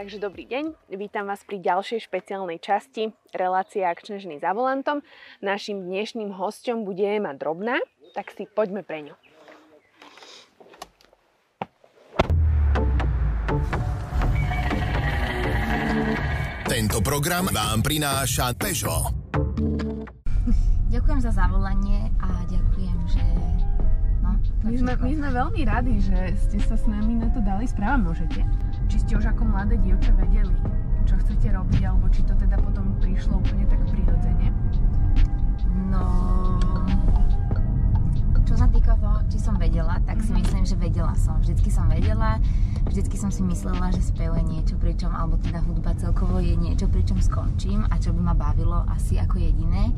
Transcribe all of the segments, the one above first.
Takže dobrý deň, vítam vás pri ďalšej špeciálnej časti relácie Akčné ženy za volantom. Našim dnešným hostom bude Ema Drobná, tak si poďme pre ňu. Tento program vám prináša Peugeot. Ďakujem za zavolanie a ďakujem, že... No, My sme, my sme veľmi radi, že ste sa s nami na to dali správa. Môžete? Či ste už ako mladé dievča vedeli, čo chcete robiť, alebo či to teda potom prišlo úplne tak prirodzene? No... Čo sa týka toho, či som vedela, tak si Mhm. myslím, že vedela som. Vždycky som vedela, vždycky som si myslela, že spev je niečo, pričom, alebo teda hudba celkovo je niečo, pričom skončím a čo by ma bavilo asi ako jediné.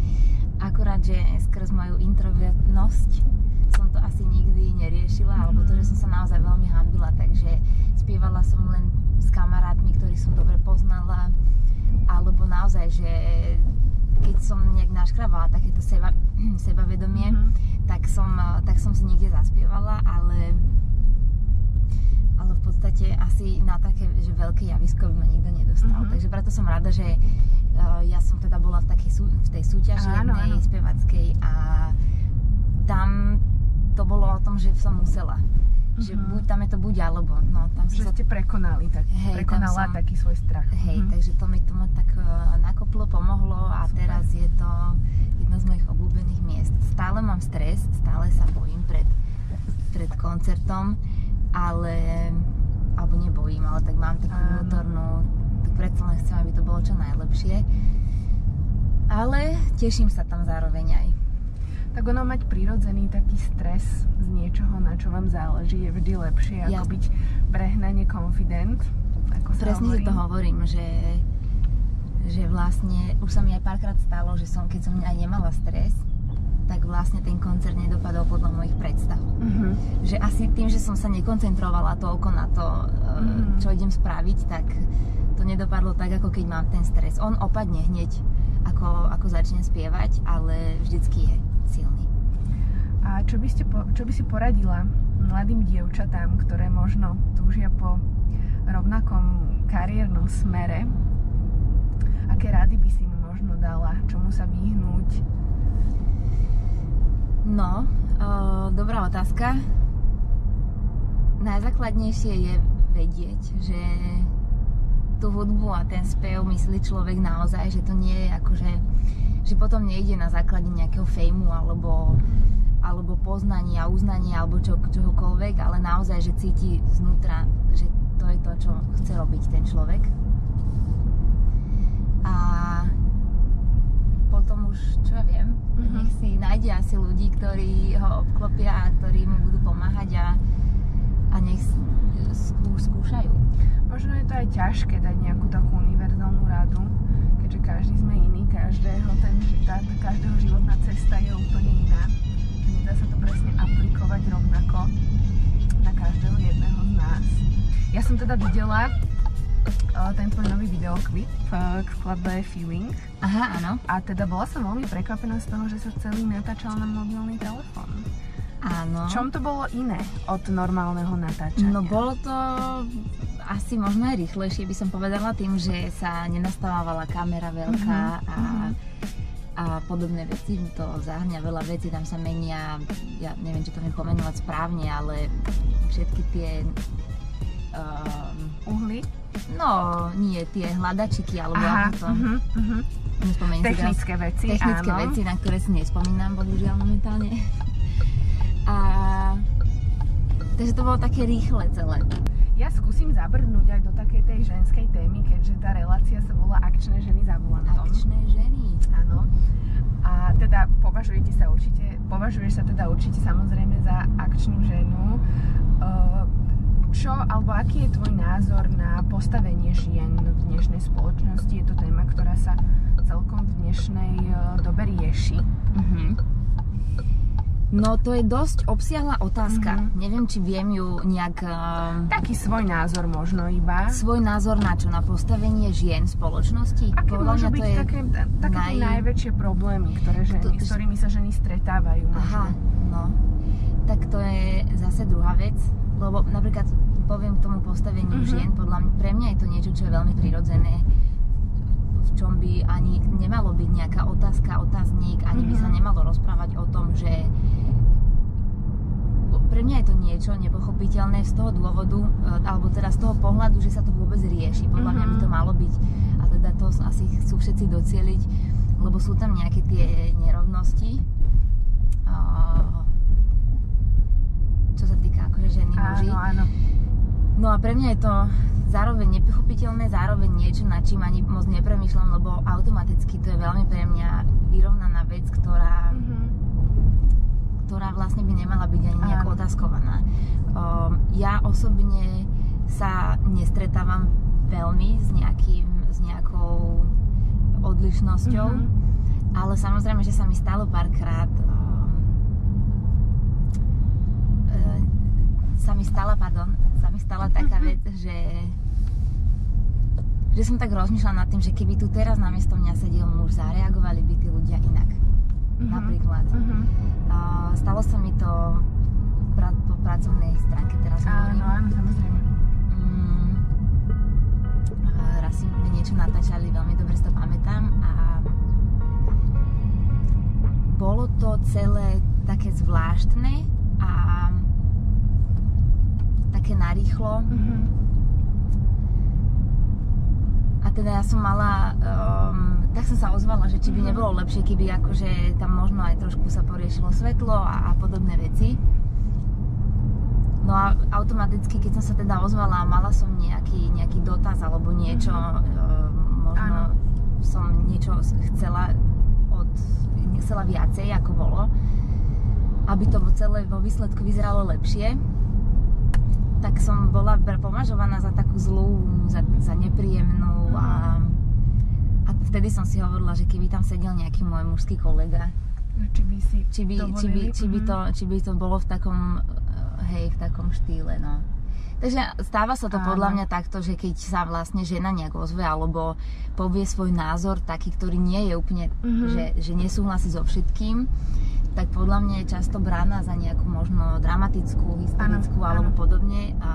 Akurát, že skrz moju introvertnosť asi nikdy neriešila, alebo to, že som sa naozaj veľmi hambila, takže spievala som len s kamarátmi, ktorí som dobre poznala, alebo naozaj, že keď som nejak naškrabala takéto seba, sebavedomie, Mhm. tak, som, tak som si niekde zaspievala, ale ale v podstate asi na také, že veľké javisko by ma nikto nedostal. Mhm. Takže preto som rada, že uh, ja som teda bola v, takej v tej súťaži Áno, jednej áno. spevackej a tam to bolo o tom, že som musela. Že Mhm. buď tam je to buď alebo. No, tam Že sa ste prekonali, tak, Hej, prekonala som- taký svoj strach. Hej, Mhm. takže to mi to ma tak uh, nakoplo, pomohlo a Super. teraz je to jedno z mojich obľúbených miest. Stále mám stres, stále sa bojím pred, pred koncertom, ale, alebo nebojím, ale tak mám takú vnútornú, tak predsa len chcem, aby to bolo čo najlepšie. Ale teším sa tam zároveň aj. Tak ono mať prirodzený taký stres z niečoho, na čo vám záleží, je vždy lepšie, ako Jasne. byť prehnane confident. Ako Presne si hovorí. to hovorím, že, že vlastne už sa mi aj párkrát stalo, že som, keď som aj nemala stres, tak vlastne ten koncert nedopadol podľa mojich predstav. Mhm. Že asi tým, že som sa nekoncentrovala toľko na to, Mhm. čo idem spraviť, tak to nedopadlo tak, ako keď mám ten stres. On opadne hneď, ako, ako začnem spievať, ale vždycky je silný. A čo by, ste po, čo by si poradila mladým dievčatám, ktoré možno túžia po rovnakom kariérnom smere? Aké rady by si im možno dala? Čomu sa vyhnúť? No, uh, dobrá otázka. Najzákladnejšie je vedieť, že tú hudbu a ten spev myslí človek naozaj, že to nie je akože, že potom nejde na základe nejakého fejmu alebo, alebo poznania, uznania alebo čo, čohokoľvek, ale naozaj, že cíti znútra, že to je to, čo chce robiť ten človek. A potom už, čo ja viem, Mhm. nech si nájde asi ľudí, ktorí ho obklopia a ktorí mu budú pomáhať a, a nech skúšajú. Možno je to aj ťažké dať nejakú takú univerzálnu radu, keďže každý sme iný, každého ten, tá, každého životná cesta je úplne iná. Nedá sa to presne aplikovať rovnako na každého jedného z nás. Ja som teda videla uh, ten tvoj nový videoklip uh, k skladbe Feeling Aha, áno. a teda bola som veľmi prekvapená z toho, že sa celý natáčal na mobilný telefón. Áno. V čom to bolo iné od normálneho natáčania? No bolo to asi možno aj rýchlejšie by som povedala tým, že sa nenastávala kamera veľká Mhm, a, mhm. a podobné veci. To zahrňa veľa vecí, tam sa menia, ja neviem, či to viem pomenovať správne, ale všetky tie um, Uhly? no nie, tie hľadačiky alebo Aha, ako to, mhm, mhm. nespomeniem si. Technické veci, technické áno. veci, na ktoré si nespomínam, bohužiaľ momentálne. A takže to bolo také rýchle celé. Ja skúsim zabrhnúť aj do takej tej ženskej témy, keďže tá relácia sa volá Akčné ženy za volantom. Akčné ženy. Áno. A teda považujete sa určite, považuješ sa teda určite samozrejme za akčnú ženu. Uh, Čo, alebo aký je tvoj názor na postavenie žien v dnešnej spoločnosti? Je to téma, ktorá sa celkom v dnešnej uh, dobe rieši. Mhm. No to je dosť obsiahla otázka. Mhm. Neviem, či viem ju nejak... Uh, Taký svoj názor možno iba. svoj názor na čo? Na postavenie žien v spoločnosti? Aké Podľa môžu byť také, také naj- najväčšie problémy, ktoré ženy, To- s ktorými sa ženy stretávajú? možno? Aha, no. Tak to je zase druhá vec, lebo napríklad poviem k tomu postaveniu Mhm. žien, podľa mňa, pre mňa je to niečo, čo je veľmi prirodzené, v čom by ani nemalo byť nejaká otázka, otáznik, ani by sa Mhm. nemalo rozprávať o tom, že pre mňa je to niečo nepochopiteľné z toho dôvodu, e, alebo teda z toho pohľadu, že sa to vôbec rieši. Podľa mňa by to Mhm. malo byť, a teda to asi chcú všetci docieliť, lebo sú tam nejaké tie nerovnosti, a, čo sa týka akože ženy, muži. Áno, áno. No a pre mňa je to zároveň nepochopiteľné, zároveň niečo, nad čím ani moc nepremýšľam, lebo automaticky to je veľmi pre mňa vyrovnaná vec, ktorá, Mhm. Ktorá vlastne by nemala byť ani nejako otázkovaná. Um, ja osobne sa nestretávam veľmi s, nejakým, s nejakou odlišnosťou, Mhm. ale samozrejme, že sa mi stalo párkrát um, sa mi stala, pardon, sa mi stala taká Mhm. vec, že že som tak rozmýšľala nad tým, že keby tu teraz namiesto mňa sedel muž, zareagovali by tí ľudia inak. Mhm. Napríklad. Mhm. Uh, stalo sa mi to pra- po pracovnej stránke teraz Áno, áno, samozrejme. Mm, raz si niečo natáčali, veľmi dobre si to pamätám a bolo to celé také zvláštne a také narýchlo Mhm. Teda ja som mala, um, tak som sa ozvala, že či by Mhm. nebolo lepšie, keby akože tam možno aj trošku sa poriešilo svetlo a, a podobné veci. No a automaticky, keď som sa teda ozvala a mala som nejaký, nejaký dotaz alebo niečo, Mhm. um, možno Áno. som niečo chcela od, chcela viacej, ako bolo, aby to celé vo výsledku vyzeralo lepšie, tak som bola považovaná za takú zlú, za, za nepríjemnú a, a vtedy som si hovorila, že keby tam sedel nejaký môj mužský kolega, Či by si či by, či by, či by, Mhm. to, či by to bolo v takom, eh, hej, v takom štýle, no. Takže stáva sa to Áno. podľa mňa takto, že keď sa vlastne žena nejak ozve alebo povie svoj názor taký, ktorý nie je úplne, Mhm. že, že nesúhlasí so všetkým, tak podľa mňa je často brána za nejakú možno dramatickú, hysterickú Áno, alebo áno. podobne. A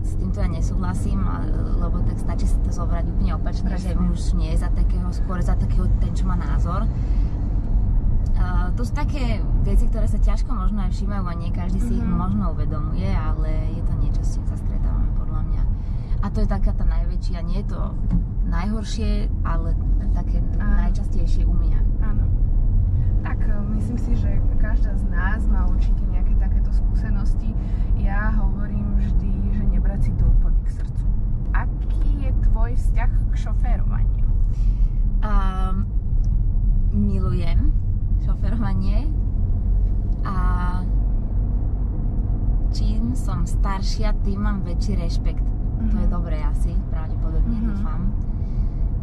s týmto ja nesúhlasím, a- lebo tak stačí si to zobrať úplne opačne, že muž nie je za takého, skôr za takého ten, čo má názor. Uh, to sú také veci, ktoré sa ťažko možno aj všímajú a nie každý si ich Mhm. možno uvedomuje, ale je to niečo, s čím sa stretávame podľa mňa. A to je taká tá najväčšia, nie je to najhoršie, ale také Áno. najčastejšie u mňa. Áno. Tak e, myslím si, že každá z nás má určite nejaké takéto skúsenosti. Ja hovorím vždy, že nebrať si to úplne k srdcu. Aký je tvoj vzťah k šoférovaniu? Um, milujem šoferovanie a čím som staršia, tým mám väčší rešpekt. To je Mhm. dobré asi, pravdepodobne Mhm. dúfam.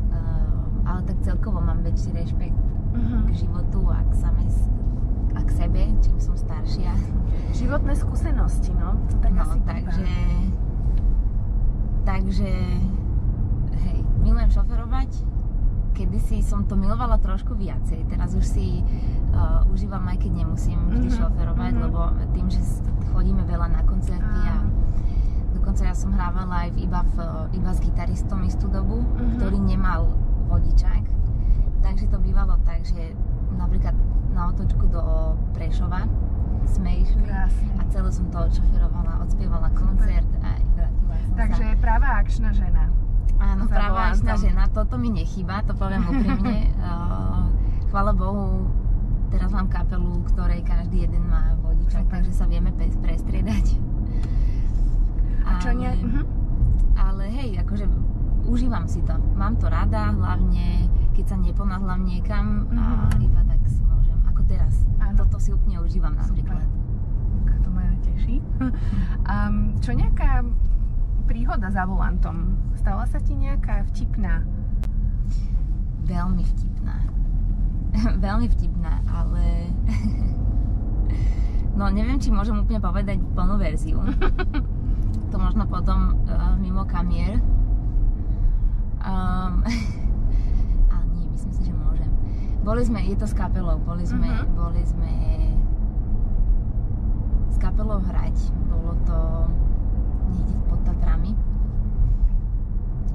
Um, ale tak celkovo mám väčší rešpekt Mhm. k životu a k, same, a k sebe, čím som staršia. Životné skúsenosti, no. To tak no, asi býva. takže, takže, hej, milujem šoferovať. Kedysi som to milovala trošku viacej. Teraz už si uh, užívam, aj keď nemusím vždy Mhm, šoferovať, mhm. lebo tým, že chodíme veľa na koncerty a dokonca ja som hrávala aj iba, v, iba s gitaristom istú dobu, Mhm. ktorý nemal vodičák. Takže to bývalo tak, že napríklad na otočku do Prešova sme išli Krásne. a celé som to odšoferovala, odspievala koncert a vrátila som Takže sa. pravá akčná žena. Áno, práva akčná žena, toto mi nechýba, to poviem úprimne. Chvála Bohu, teraz mám kapelu, ktorej každý jeden má vodičák, Super. takže sa vieme prestriedať. A čo ne... Mhm. ale hej, akože užívam si to. Mám to rada, hlavne keď sa neponáhľam niekam a Mhm. iba tak si môžem, ako teraz. Áno. Toto si úplne užívam napríklad. Tak to ma teší. Um, čo nejaká príhoda za volantom? Stala sa ti nejaká vtipná? Veľmi vtipná. Veľmi vtipná, ale... no neviem, či môžem úplne povedať plnú verziu. to možno potom uh, mimo kamier. Um, ale nie, myslím si, že môžem. Boli sme, je to s kapelou, boli sme, Mhm. boli sme s kapelou hrať. Bolo to niekde pod Tatrami.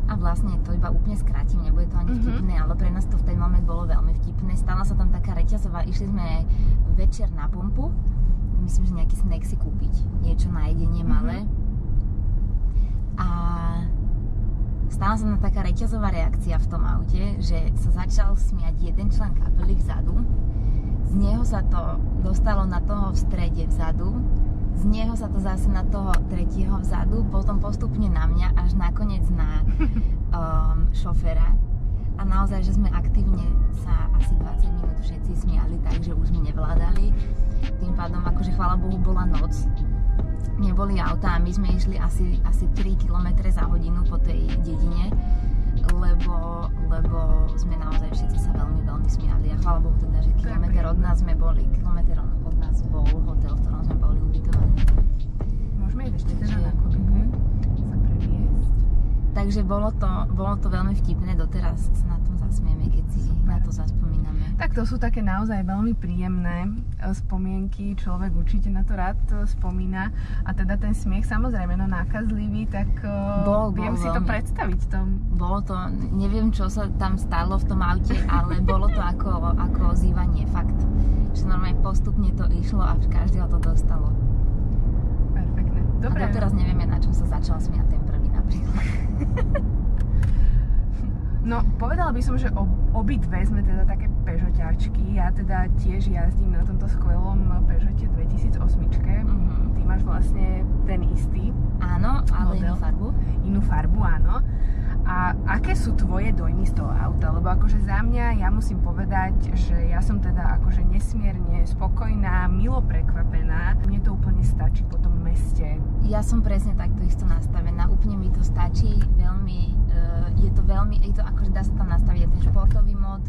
A vlastne to iba úplne skrátim, nebude to ani Mhm. vtipné, ale pre nás to v ten moment bolo veľmi vtipné. Stala sa tam taká reťazová, išli sme večer na pumpu, myslím, že nejaký snack si kúpiť, niečo na jedenie malé. A stala sa tam taká reťazová reakcia v tom aute, že sa začal smiať jeden člen kapely vzadu, z neho sa to dostalo na toho v strede vzadu, z neho sa to zase na toho tretieho vzadu, potom postupne na mňa, až nakoniec na um, šoféra. A naozaj, že sme aktívne sa asi 20 minút všetci smiali, takže už sme nevládali. Tým pádom, akože chvála Bohu, bola noc. Neboli auta a my sme išli asi, asi 3 km za hodinu po tej dedine, lebo, lebo sme naozaj všetci sa veľmi, veľmi smiali. A chvála Bohu teda, že kilometr od nás sme boli, kilometr od nás bol hotel, v ktorom sme boli ubytovaní. Môžeme ísť ešte teda na Mhm. sa previesť. Takže bolo to, bolo to veľmi vtipné, doteraz sa na tom zasmieme, keď si na to zaspomíname. Tak to sú také naozaj veľmi príjemné e, spomienky, človek určite na to rád e, spomína a teda ten smiech samozrejme no nákazlivý, tak e, Bol, bol viem si to predstaviť tom. Bolo to, neviem čo sa tam stalo v tom aute, ale bolo to ako, ako ozývanie, fakt. Že normálne postupne to išlo a každého to dostalo. Perfektné. Dobre. A doteraz nevieme, na čom sa začal smiať ten prvý napríklad. No, povedala by som, že ob, obidve sme teda také Peugeotiačky. Ja teda tiež jazdím na tomto skvelom Peugeote 2008. Mhm. Ty máš vlastne ten istý, Áno, ale Model. inú farbu. inú farbu, áno. A aké sú tvoje dojmy z toho auta? Lebo akože za mňa, ja musím povedať, že ja som teda akože nesmierne spokojná, milo prekvapená. Mne to úplne stačí po tom meste. Ja som presne takto isto nastavená, úplne mi to stačí, veľmi, je to veľmi, je to akože dá sa tam nastaviť ten športový mod,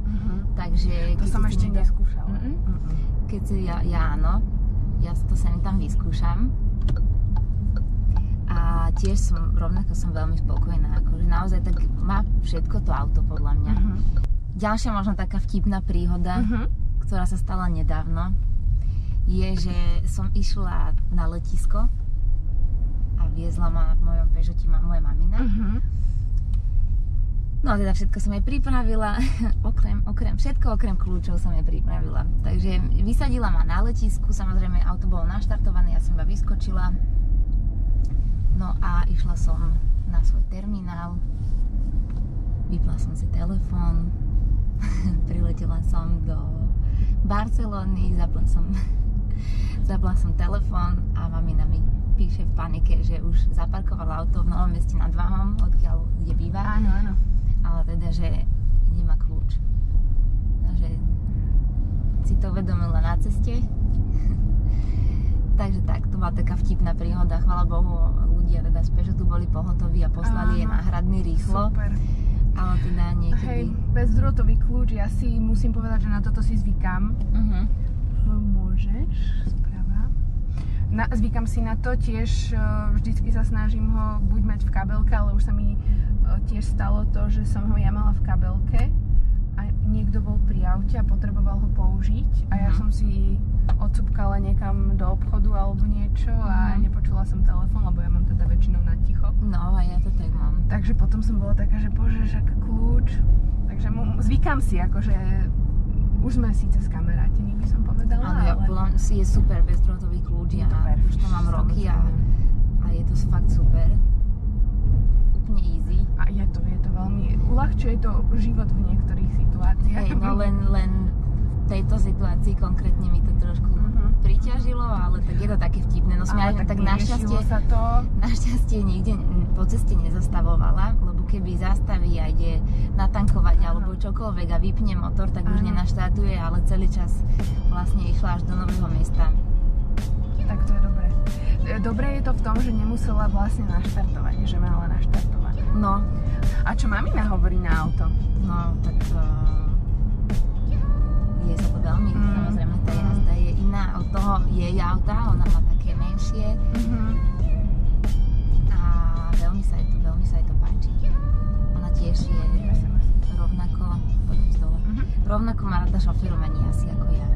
takže... To som ešte neskúšala. Mm-mm. Mm-mm. Keď si, ja, ja áno, ja to sa tam vyskúšam. A tiež som, rovnako som veľmi spokojná, akože naozaj tak má všetko to auto podľa mňa. Mhm. Ďalšia možno taká vtipná príhoda, Mhm. ktorá sa stala nedávno, je, že som išla na letisko a viezla ma v mojom Peugeote ma, mamina. Mhm. No teda všetko som jej pripravila, okrem, okrem, všetko okrem kľúčov som jej pripravila. Takže vysadila ma na letisku, samozrejme auto bolo naštartované, ja som iba vyskočila. No a išla som na svoj terminál, vypla som si telefón, priletela som do Barcelony, zapla som, zapla som telefón a mamina mi píše v panike, že už zaparkovala auto v Novom meste nad Váhom, odkiaľ kde býva Áno, áno. Ale teda, že nemá kľúč. Takže si to uvedomila na ceste. Takže tak, to bola taká vtipná príhoda. Chvala Bohu, ľudia teda z Peugeotu boli pohotoví a poslali jej Áno. náhradný rýchlo. Super. Ale teda niekedy... Hej, bezdrôtový kľúč, ja si musím povedať, že na toto si zvykám. Uh-huh. Môžeš. Na, zvykam si na to, tiež e, vždycky sa snažím ho buď mať v kabelke, ale už sa mi e, tiež stalo to, že som ho ja mala v kabelke a niekto bol pri aute a potreboval ho použiť a ja Mhm. som si odsúpkala niekam do obchodu alebo niečo a Mhm. nepočula som telefón, lebo ja mám teda väčšinou na ticho. No a ja to tak mám. Takže potom som bola taká, že bože, však kľúč. Takže mu, zvykam si, akože už sme síce s kamarátmi, by som povedala, Áno, ja, ale... podľa mňa si je super bezdrôtový kľúč. Ja už to mám roky a, a je to fakt super. Úplne easy. A je to, je to veľmi, uľahčuje to život v niektorých situáciách. Hej, no len, len tejto situácii konkrétne mi to trošku Mhm. priťažilo, ale tak je to také vtipné. No smiali tak, tak našťastie, sa to. našťastie nikde po ceste nezastavovala, lebo keby zastaví a ide natankovať Áno. alebo čokoľvek a vypne motor, tak už Áno. nenaštartuje, ale celý čas vlastne išla až do nového mesta. Tak to je dobré. E, Dobré je to v tom, že nemusela vlastne naštartovať, že mala naštartovať. No, A čo mamina hovorí na auto? no, tak uh, jej sa to veľmi, Mm. samozrejme tá Mm. jazda je iná od toho jej auta, ona má také menšie, Mhm. a veľmi sa jej to, veľmi sa jej to páči. Ona tiež je rovnako, dole, Mhm. rovnako má rada šoferovanie asi ako ja.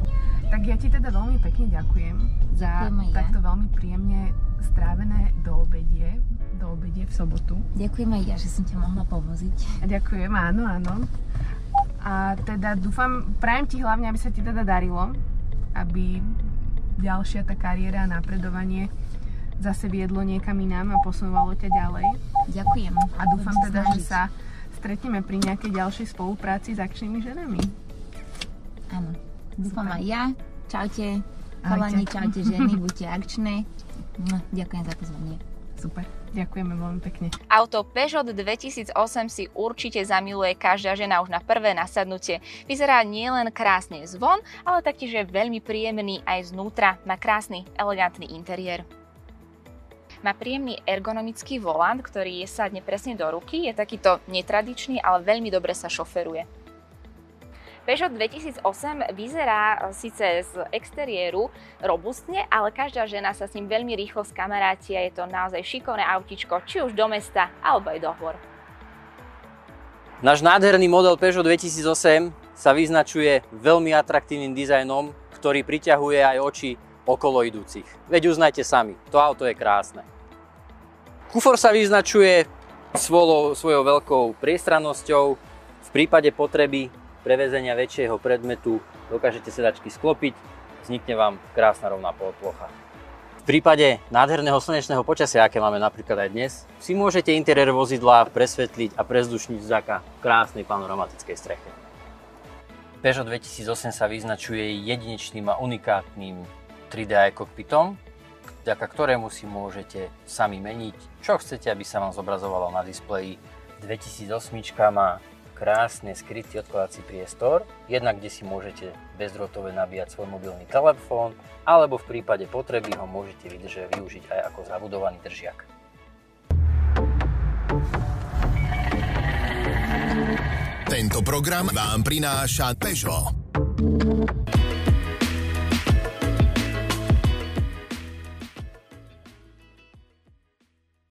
Tak ja ti teda veľmi pekne ďakujem za Ďakujem aj ja. takto veľmi príjemne strávené do obedie, do obedie v sobotu. Ďakujem aj ja, že som ťa mohla povoziť. Ďakujem, áno, áno. A teda dúfam, prajem ti hlavne, aby sa ti teda darilo, aby ďalšia tá kariéra a napredovanie zase viedlo niekam inám a posunovalo ťa ďalej. Ďakujem. A dúfam teda, že sa stretneme pri nejakej ďalšej spolupráci s akčnými ženami. Áno. Dúfam aj ja. Čaute. Chalani, čaute ženy, buďte akčné. Ďakujem za pozvanie. Super. Ďakujeme veľmi pekne. Auto Peugeot 2008 si určite zamiluje každá žena už na prvé nasadnutie. Vyzerá nielen krásne zvon, ale taktiež je veľmi príjemný aj znútra. Má krásny, elegantný interiér. Má príjemný ergonomický volant, ktorý je sadne presne do ruky. Je takýto netradičný, ale veľmi dobre sa šoferuje. Peugeot 2008 vyzerá e, síce z exteriéru robustne, ale každá žena sa s ním veľmi rýchlo skamaráti a je to naozaj šikovné autičko, či už do mesta alebo aj do hor. Náš nádherný model Peugeot 2008 sa vyznačuje veľmi atraktívnym dizajnom, ktorý priťahuje aj oči okolo idúcich. Veď uznajte sami, to auto je krásne. Kufor sa vyznačuje svojou, svojou veľkou priestrannosťou, v prípade potreby prevezenia väčšieho predmetu dokážete sedačky sklopiť, vznikne vám krásna rovná plocha. V prípade nádherného slnečného počasia, aké máme napríklad aj dnes, si môžete interiér vozidla presvetliť a prezdušniť vďaka krásnej panoramatickej streche. Peugeot 2008 sa vyznačuje jedinečným a unikátnym 3D kokpitom, vďaka ktorému si môžete sami meniť, čo chcete, aby sa vám zobrazovalo na displeji. 2008 má krásne skrytý odkladací priestor, jednak kde si môžete bezdrotové nabíjať svoj mobilný telefón, alebo v prípade potreby ho môžete vydrže využiť aj ako zabudovaný držiak. Tento program vám prináša Peugeot.